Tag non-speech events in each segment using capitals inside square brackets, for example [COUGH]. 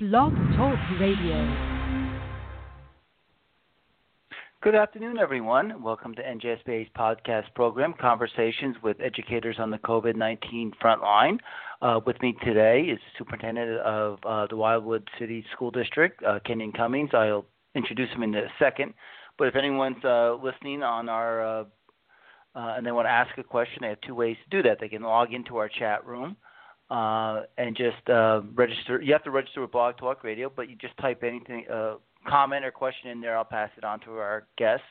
Blog Talk Radio. Good afternoon, everyone. Welcome to NJSBA's podcast program, Conversations with Educators on the COVID 19 Frontline. Uh, with me today is the Superintendent of uh, the Wildwood City School District, uh, Kenyon Kummings. I'll introduce him in a second. But if anyone's uh, listening on our uh, uh, and they want to ask a question, they have two ways to do that. They can log into our chat room uh, and just uh, register. You have to register with Blog Talk Radio, but you just type anything, uh, comment or question in there. I'll pass it on to our guest.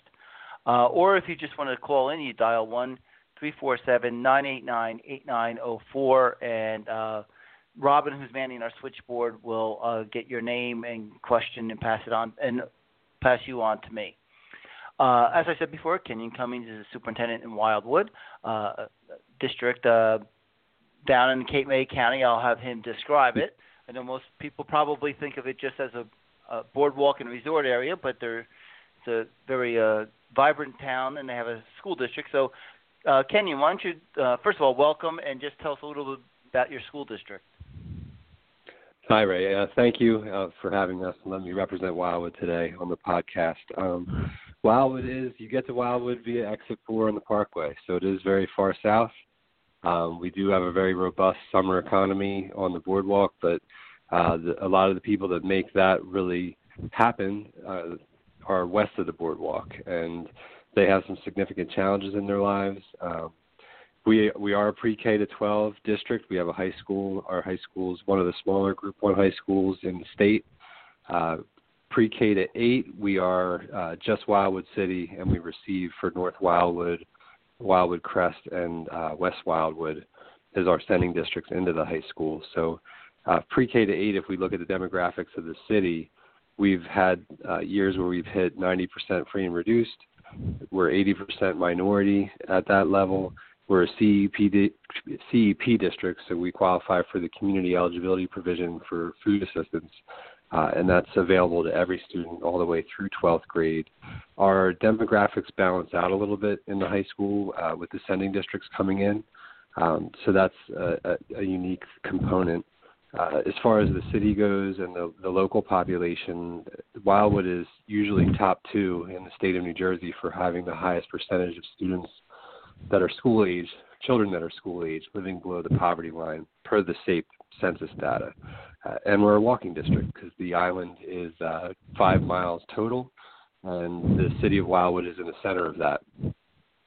Uh, or if you just want to call in, you dial one three four seven nine eight nine eight nine zero four, and uh, Robin, who's manning our switchboard, will uh, get your name and question and pass it on and pass you on to me. Uh, as I said before, Kenyon Kummings is a superintendent in Wildwood uh, District. Down in Cape May County. I'll have him describe it. I know most people probably think of it just as a, a boardwalk and resort area, but they're, it's a very uh, vibrant town and they have a school district. So, uh, Kenyon, why don't you, uh, first of all, welcome and just tell us a little bit about your school district. Hi, Ray. Uh, thank you uh, for having us and letting me represent Wildwood today on the podcast. Um, Wildwood is, you get to Wildwood via exit 4 on the Parkway, so it is very far south. Um, we do have a very robust summer economy on the boardwalk, but uh, the, a lot of the people that make that really happen uh, are west of the boardwalk, and they have some significant challenges in their lives. Um, we we are a pre-K to 12 district. We have a high school. Our high school is one of the smaller Group One high schools in the state. Uh, pre-K to 8, we are uh, just Wildwood City, and we receive for North Wildwood Wildwood Crest and uh, West Wildwood as our sending districts into the high school. So uh, pre-K to 8, if we look at the demographics of the city, we've had uh, years where we've hit 90% free and reduced. We're 80% minority at that level. We're a CEP, di- CEP district, so we qualify for the community eligibility provision for food assistance uh, and that's available to every student all the way through 12th grade. Our demographics balance out a little bit in the high school uh, with the sending districts coming in, um, so that's a, a, a unique component. Uh, as far as the city goes and the, the local population, Wildwood is usually top two in the state of New Jersey for having the highest percentage of students that are school age, children that are school age, living below the poverty line per the state census data. Uh, and we're a walking district because the island is uh, five miles total, and the city of Wildwood is in the center of that.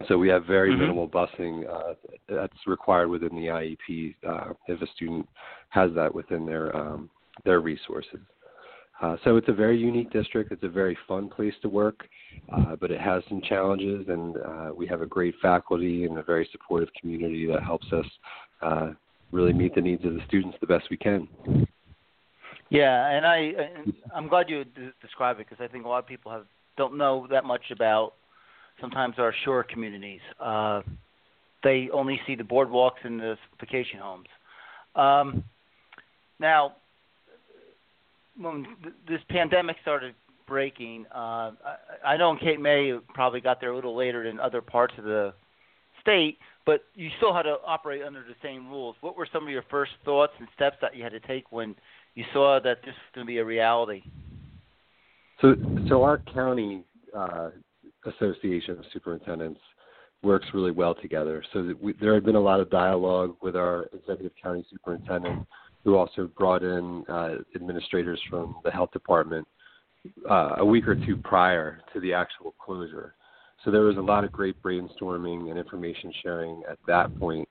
So we have very mm-hmm. minimal busing uh, that's required within the IEP uh, if a student has that within their um, their resources. Uh, so it's a very unique district. It's a very fun place to work, uh, but it has some challenges, and uh, we have a great faculty and a very supportive community that helps us uh, really meet the needs of the students the best we can. Yeah, and I I'm glad you described it because I think a lot of people have don't know that much about sometimes our shore communities. Uh, they only see the boardwalks and the vacation homes. Um, now, when this pandemic started breaking, uh, I, I know in Cape May it probably got there a little later than other parts of the state, but you still had to operate under the same rules. What were some of your first thoughts and steps that you had to take when you saw that this was going to be a reality? So, so our county uh, association of superintendents works really well together. So we, there had been a lot of dialogue with our executive county superintendent, who also brought in uh, administrators from the health department uh, a week or two prior to the actual closure. So there was a lot of great brainstorming and information sharing at that point.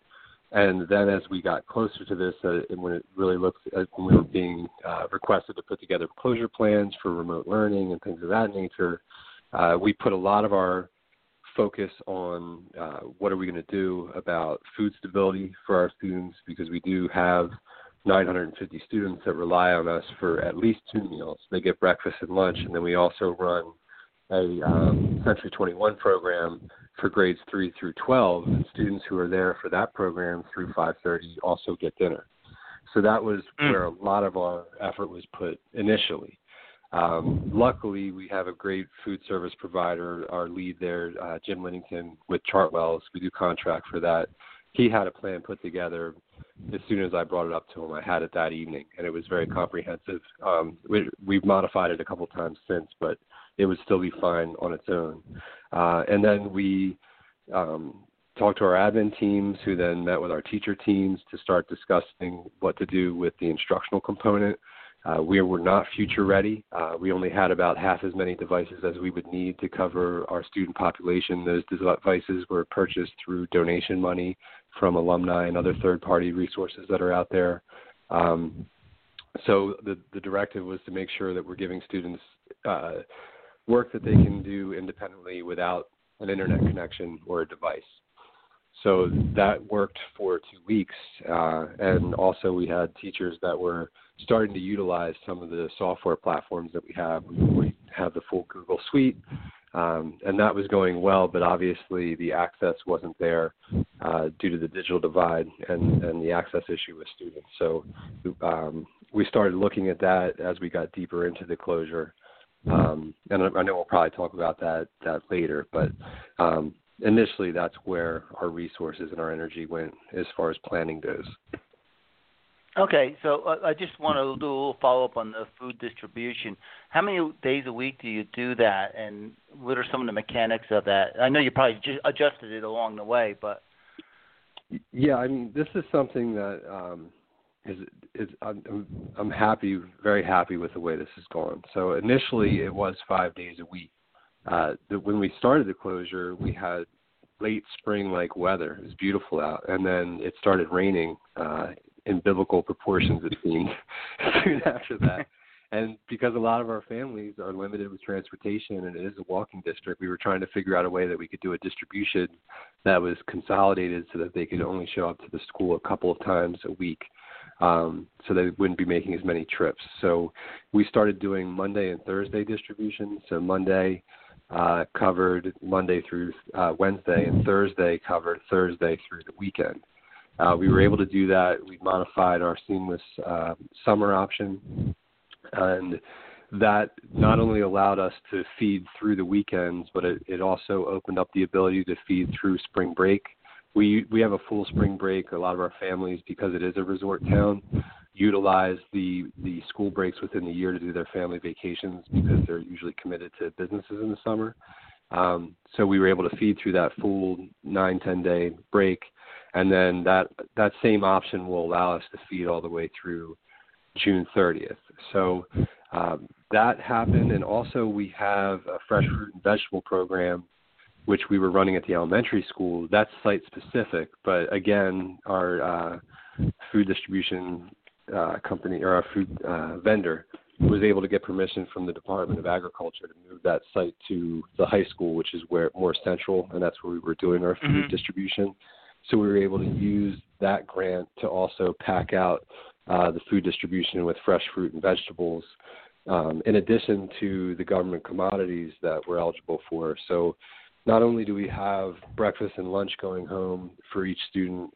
And then as we got closer to this, uh, and when it really looked, uh, when we were being uh, requested to put together closure plans for remote learning and things of that nature, uh, we put a lot of our focus on uh, what are we going to do about food stability for our students because we do have 950 students that rely on us for at least two meals. They get breakfast and lunch, and then we also run a um, Century 21 program for grades 3 through 12. And students who are there for that program through 5:30 also get dinner. So that was mm. where a lot of our effort was put initially. Um, luckily, we have a great food service provider. Our lead there, uh, Jim Linnington, with Chartwells. We do contract for that. He had a plan put together as soon as I brought it up to him, I had it that evening, and it was very comprehensive. Um, we, we've modified it a couple times since, but it would still be fine on its own. Uh, and then we um, talked to our admin teams, who then met with our teacher teams to start discussing what to do with the instructional component. Uh, we were not future ready. Uh, we only had about half as many devices as we would need to cover our student population. Those devices were purchased through donation money from alumni and other third party resources that are out there. Um, so the, the directive was to make sure that we're giving students uh, work that they can do independently without an internet connection or a device. So that worked for two weeks, uh, and also we had teachers that were starting to utilize some of the software platforms that we have. We have the full Google Suite, um, and that was going well, but obviously the access wasn't there uh, due to the digital divide and, and the access issue with students. So um, we started looking at that as we got deeper into the closure. Um, and I know we'll probably talk about that that later, but um, initially that's where our resources and our energy went as far as planning goes. Okay, so uh, I just want to do a little follow up on the food distribution. How many days a week do you do that, and what are some of the mechanics of that? I know you probably just adjusted it along the way, but yeah, I mean, this is something that um, is is I'm, I'm happy, very happy with the way this has gone. So initially, it was five days a week. Uh, the, when we started the closure, we had late spring like weather. It was beautiful out, and then it started raining uh, in biblical proportions it seemed [LAUGHS] soon after that. [LAUGHS] And because a lot of our families are limited with transportation and it is a walking district, we were trying to figure out a way that we could do a distribution that was consolidated so that they could only show up to the school a couple of times a week. Um, so they wouldn't be making as many trips. So we started doing Monday and Thursday distribution. So Monday uh, covered Monday through uh, Wednesday, and Thursday covered Thursday through the weekend. Uh, we were able to do that. We modified our seamless uh, summer option, and that not only allowed us to feed through the weekends, but it, it also opened up the ability to feed through spring break. We we have a full spring break. A lot of our families, because it is a resort town, utilize the the school breaks within the year to do their family vacations because they're usually committed to businesses in the summer. Um, so we were able to feed through that full nine ten day break and then that that same option will allow us to feed all the way through June 30th. So um, that happened, and also we have a fresh fruit and vegetable program, which we were running at the elementary school. That's site specific, but again, our uh, food distribution uh, company or our food uh, vendor was able to get permission from the Department of Agriculture to move that site to the high school, which is where more central, and that's where we were doing our food mm-hmm. distribution. So we were able to use that grant to also pack out uh, the food distribution with fresh fruit and vegetables, um, in addition to the government commodities that we're eligible for. So not only do we have breakfast and lunch going home for each student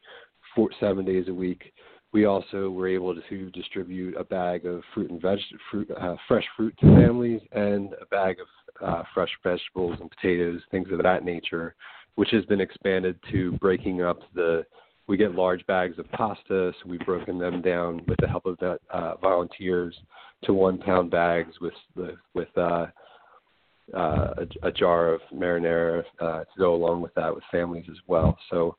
four, seven days a week, we also were able to distribute a bag of fruit and veg, fruit, uh, fresh fruit to families and a bag of uh, fresh vegetables and potatoes, things of that nature, which has been expanded to breaking up the we get large bags of pasta, so we've broken them down with the help of uh, volunteers to one pound bags with the, with uh, uh, a, a jar of marinara uh, to go along with that with families as well. So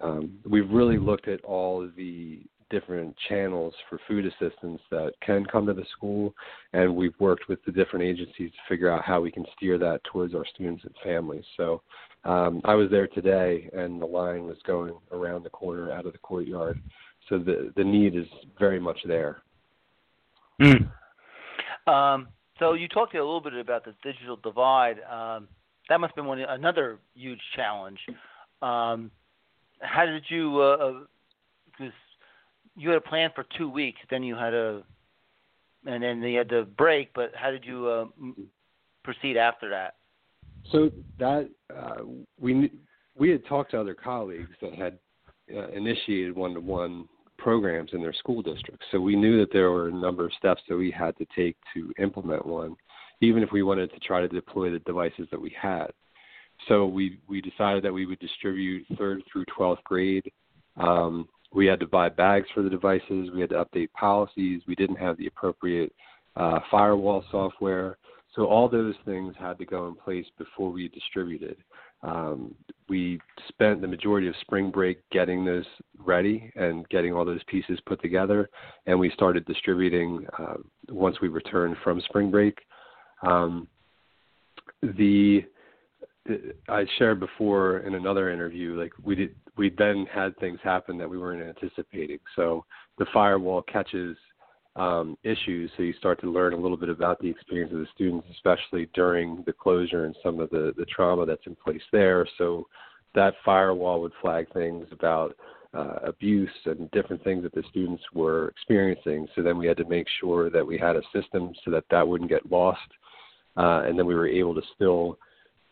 um, we've really looked at all the different channels for food assistance that can come to the school, and we've worked with the different agencies to figure out how we can steer that towards our students and families. So um, I was there today, and the line was going around the corner out of the courtyard. So the the need is very much there. Mm. Um, so you talked a little bit about the digital divide. Um, that must have been one another huge challenge. Um, how did you? Because uh, you had a plan for two weeks, then you had a, and then you had to break. But how did you uh, proceed after that? So that uh, we we had talked to other colleagues that had uh, initiated one-to-one programs in their school districts. So we knew that there were a number of steps that we had to take to implement one, even if we wanted to try to deploy the devices that we had. So we we decided that we would distribute third through 12th grade um, we had to buy bags for the devices. We had to update policies. We didn't have the appropriate uh, firewall software. So all those things had to go in place before we distributed. Um, we spent the majority of spring break getting those ready and getting all those pieces put together, and we started distributing uh, once we returned from spring break. Um, the I shared before in another interview, like we did, we then had things happen that we weren't anticipating. So the firewall catches um, issues, so you start to learn a little bit about the experience of the students, especially during the closure and some of the the trauma that's in place there. So that firewall would flag things about uh, abuse and different things that the students were experiencing. So then we had to make sure that we had a system so that that wouldn't get lost, uh, and then we were able to still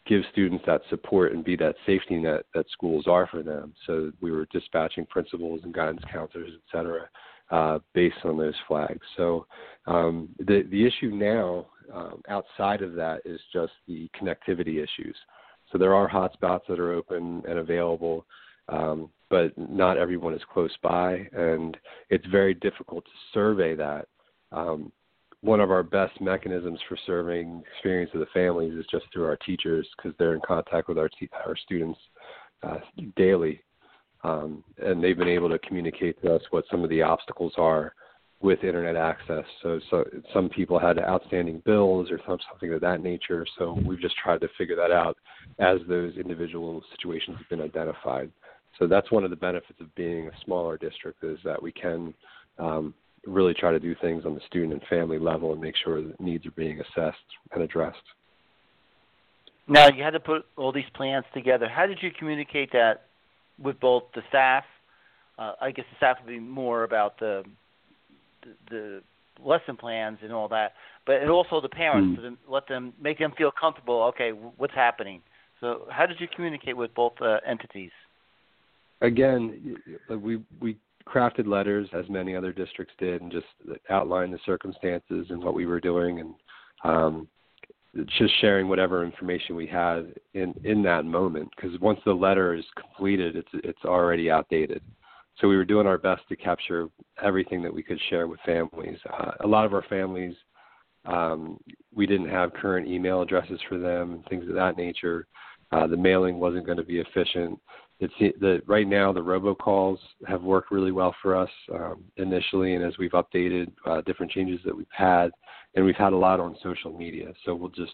give students that support and be that safety net that schools are for them. So we were dispatching principals and guidance counselors, et cetera, uh, based on those flags. So um, the the issue now um, outside of that is just the connectivity issues. So there are hotspots that are open and available, um, but not everyone is close by, and it's very difficult to survey that. Um, one of our best mechanisms for serving experience of the families is just through our teachers because they're in contact with our our students uh, daily, um, and they've been able to communicate to us what some of the obstacles are with internet access. So, so some people had outstanding bills or something of that nature. So we've just tried to figure that out as those individual situations have been identified. So that's one of the benefits of being a smaller district is that we can um, really try to do things on the student and family level and make sure that needs are being assessed and addressed. Now you had to put all these plans together. How did you communicate that with both the staff? Uh, I guess the staff would be more about the, the the lesson plans and all that, but and also the parents mm. to let them make them feel comfortable. Okay, what's happening? So how did you communicate with both uh, entities? Again, we we crafted letters as many other districts did and just outlined the circumstances and what we were doing and um, just sharing whatever information we had in in that moment because once the letter is completed it's it's already outdated. So we were doing our best to capture everything that we could share with families. Uh, a lot of our families um, we didn't have current email addresses for them and things of that nature. Uh, the mailing wasn't going to be efficient. It's the right now the robocalls have worked really well for us um, initially, and as we've updated uh, different changes that we've had, and we've had a lot on social media. So we'll just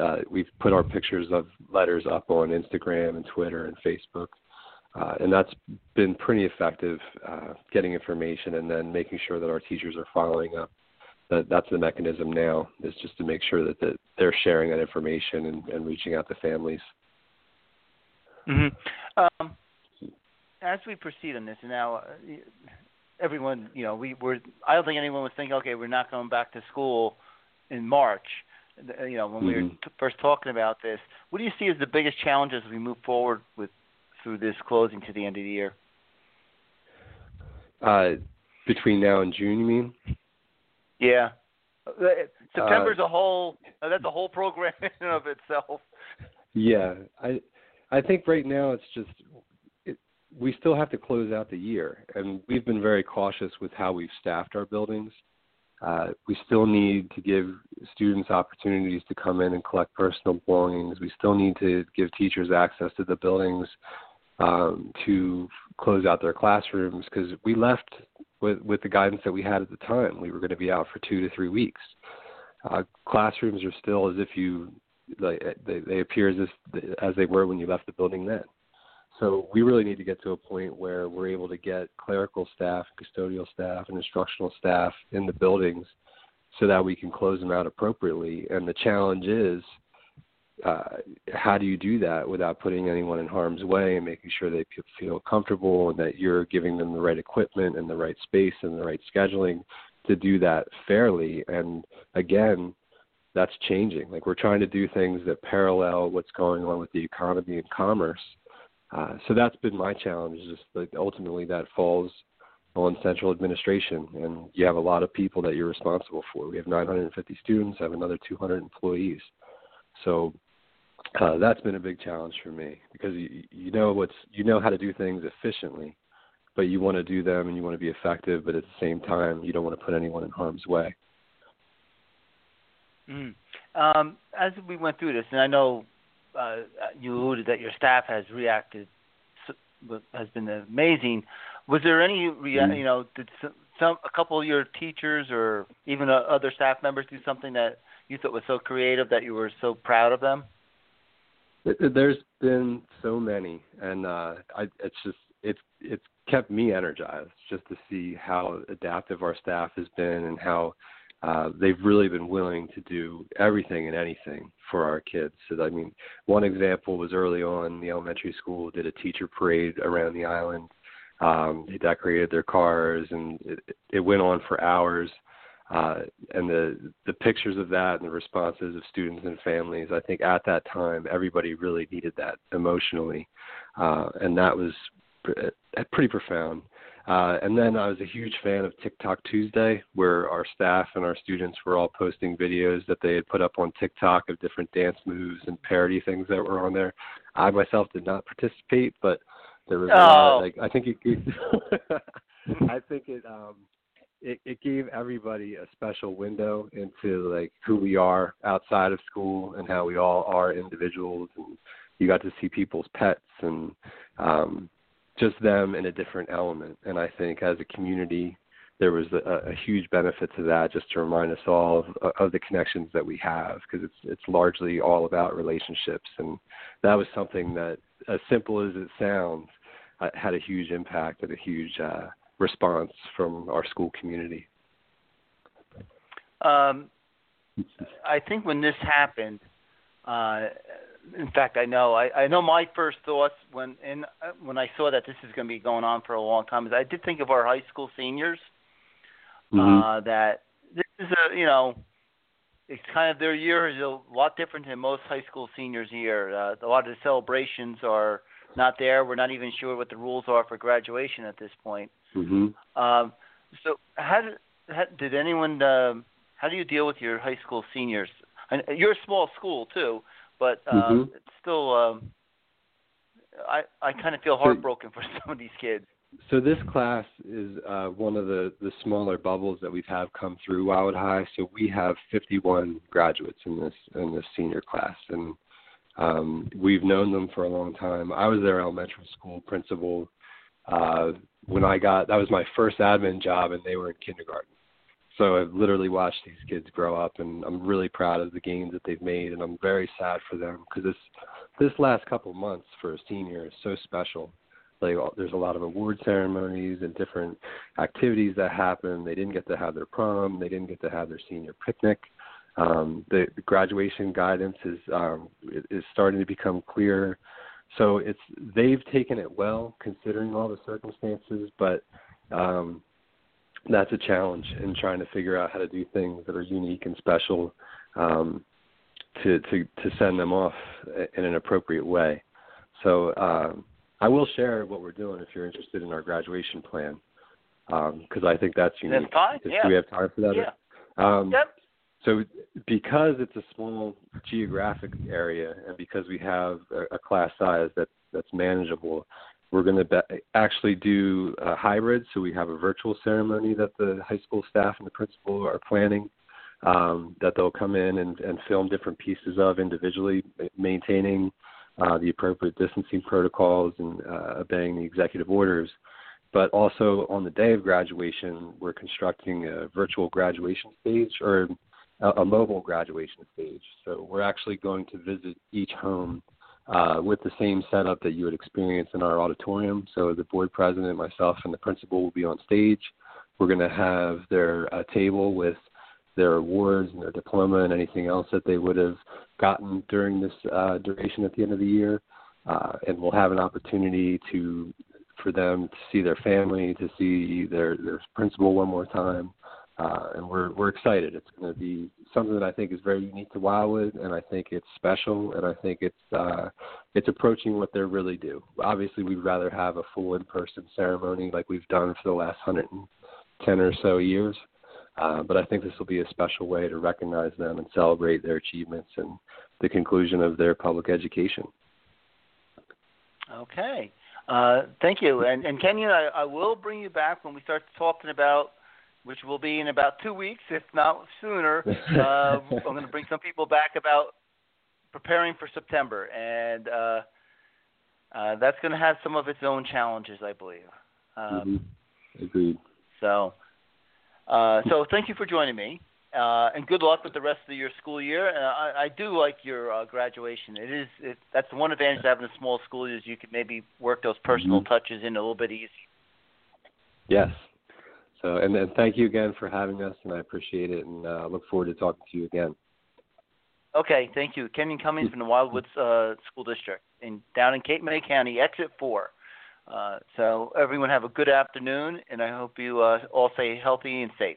uh, we've put our pictures of letters up on Instagram and Twitter and Facebook, uh, and that's been pretty effective uh, getting information and then making sure that our teachers are following up. That that's the mechanism now is just to make sure that, that they're sharing that information and, and reaching out to families. Mm-hmm. Um, as we proceed on this, now uh, everyone, you know, we were. I don't think anyone was thinking, okay, we're not going back to school in March. You know, when mm-hmm. we were mm-hmm. t- first talking about this, what do you see as the biggest challenges as we move forward with through this closing to the end of the year? Uh, between now and June, you mean? Yeah. Uh, September's uh, a whole. Uh, that's a whole program [LAUGHS] in of itself. Yeah, I I think right now it's just we still have to close out the year, and we've been very cautious with how we've staffed our buildings. Uh, we still need to give students opportunities to come in and collect personal belongings. We still need to give teachers access to the buildings um, to close out their classrooms because we left with, with the guidance that we had at the time. We were going to be out for two to three weeks. Uh, classrooms are still as if you like they, they appear as if, as they were when you left the building then. So we really need to get to a point where we're able to get clerical staff, custodial staff, and instructional staff in the buildings so that we can close them out appropriately. And the challenge is uh, how do you do that without putting anyone in harm's way and making sure they feel comfortable and that you're giving them the right equipment and the right space and the right scheduling to do that fairly? And again, that's changing. Like we're trying to do things that parallel what's going on with the economy and commerce. Uh, so that's been my challenge. Is just like ultimately that falls on central administration, and you have a lot of people that you're responsible for. We have 950 students, I have another 200 employees. So uh, that's been a big challenge for me because you, you know what's you know how to do things efficiently, but you want to do them and you want to be effective, but at the same time, you don't want to put anyone in harm's way. Mm. Um, as we went through this, and I know uh, you alluded that your staff has reacted, has been amazing. Was there any, rea- mm. you know, did some a couple of your teachers or even uh, other staff members do something that you thought was so creative that you were so proud of them? There's been so many, and uh, I, it's just it's it's kept me energized just to see how adaptive our staff has been and how uh, they've really been willing to do everything and anything for our kids. So I mean, one example was early on the elementary school did a teacher parade around the island. Um, they decorated their cars, and it, it went on for hours. Uh, and the the pictures of that and the responses of students and families, I think at that time everybody really needed that emotionally, uh, and that was pretty profound. Uh, and then I was a huge fan of TikTok Tuesday, where our staff and our students were all posting videos that they had put up on TikTok of different dance moves and parody things that were on there. I myself did not participate, but there was oh. a lot, like I think it [LAUGHS] I think it um it, it gave everybody a special window into like who we are outside of school and how we all are individuals and you got to see people's pets and um just them in a different element. And I think as a community, there was a, a huge benefit to that, just to remind us all of, of the connections that we have, because it's it's largely all about relationships, and that was something that, as simple as it sounds, uh, had a huge impact and a huge uh, response from our school community. Um, I think when this happened, uh, in fact, I know. I, I know my first thoughts when in uh, when I saw that this is going to be going on for a long time is I did think of our high school seniors. Mm-hmm. Uh, that this is a you know, it's kind of their year is a lot different than most high school seniors' year. Uh, a lot of the celebrations are not there. We're not even sure what the rules are for graduation at this point. Mm-hmm. Um, so how did how, did anyone? Uh, how do you deal with your high school seniors? And you're a small school too but uh, mm-hmm. it's still um, I I kind of feel heartbroken for [LAUGHS] some of these kids. So this class is uh, one of the the smaller bubbles that we've had come through Wildwood High. So we have 51 graduates in this in this senior class, and um, we've known them for a long time. I was their elementary school principal uh, when I got that was my first admin job, and they were in kindergarten. So I've literally watched these kids grow up, and I'm really proud of the gains that they've made, and I'm very sad for them because this this last couple months for a senior is so special. Like there's a lot of award ceremonies and different activities that happen. They didn't get to have their prom. They didn't get to have their senior picnic. Um, the, the graduation guidance is um, is starting to become clear. So it's they've taken it well considering all the circumstances, but um, that's a challenge in trying to figure out how to do things that are unique and special um, to to to send them off in an appropriate way. So um, I will share what we're doing if you're interested in our graduation plan because um, I think that's unique. That's fine. Yeah. Do we have time for that? Yeah. Um, yep. So because it's a small geographic area and because we have a, a class size that that's manageable, we're going to be- actually do a hybrid, so we have a virtual ceremony that the high school staff and the principal are planning. Um, that they'll come in and, and film different pieces of individually, maintaining uh, the appropriate distancing protocols and uh, obeying the executive orders. But also on the day of graduation, we're constructing a virtual graduation stage or a, a mobile graduation stage. So we're actually going to visit each home uh, with the same setup that you would experience in our auditorium. So the board president, myself, and the principal will be on stage. We're going to have their uh, table with their awards and their diploma and anything else that they would have gotten during this uh, duration at the end of the year. Uh, and we'll have an opportunity to for them to see their family, to see their their principal one more time, uh, and we're we're excited. It's going to be something that I think is very unique to Wildwood, and I think it's special, and I think it's uh, it's approaching what they're really do. Obviously, we'd rather have a full in-person ceremony like we've done for the last 110 or so years, uh, but I think this will be a special way to recognize them and celebrate their achievements and the conclusion of their public education. Okay. Uh, thank you. And, and Kenyon, I, I will bring you back when we start talking about, which will be in about two weeks, if not sooner. [LAUGHS] Uh, I'm going to bring some people back about preparing for September, and uh, uh, that's going to have some of its own challenges, I believe. Um, mm-hmm. Agreed. So, uh, so thank you for joining me. Uh, and good luck with the rest of your school year. And I, I do like your uh, graduation. It is it, that's one advantage of having a small school is you can maybe work those personal mm-hmm. touches in a little bit easier. Yes. So and then thank you again for having us, and I appreciate it, and uh, look forward to talking to you again. Okay, thank you, Kenyon Kummings from the Wildwoods uh, School District in down in Cape May County, Exit Four. Uh, so everyone have a good afternoon, and I hope you uh, all stay healthy and safe.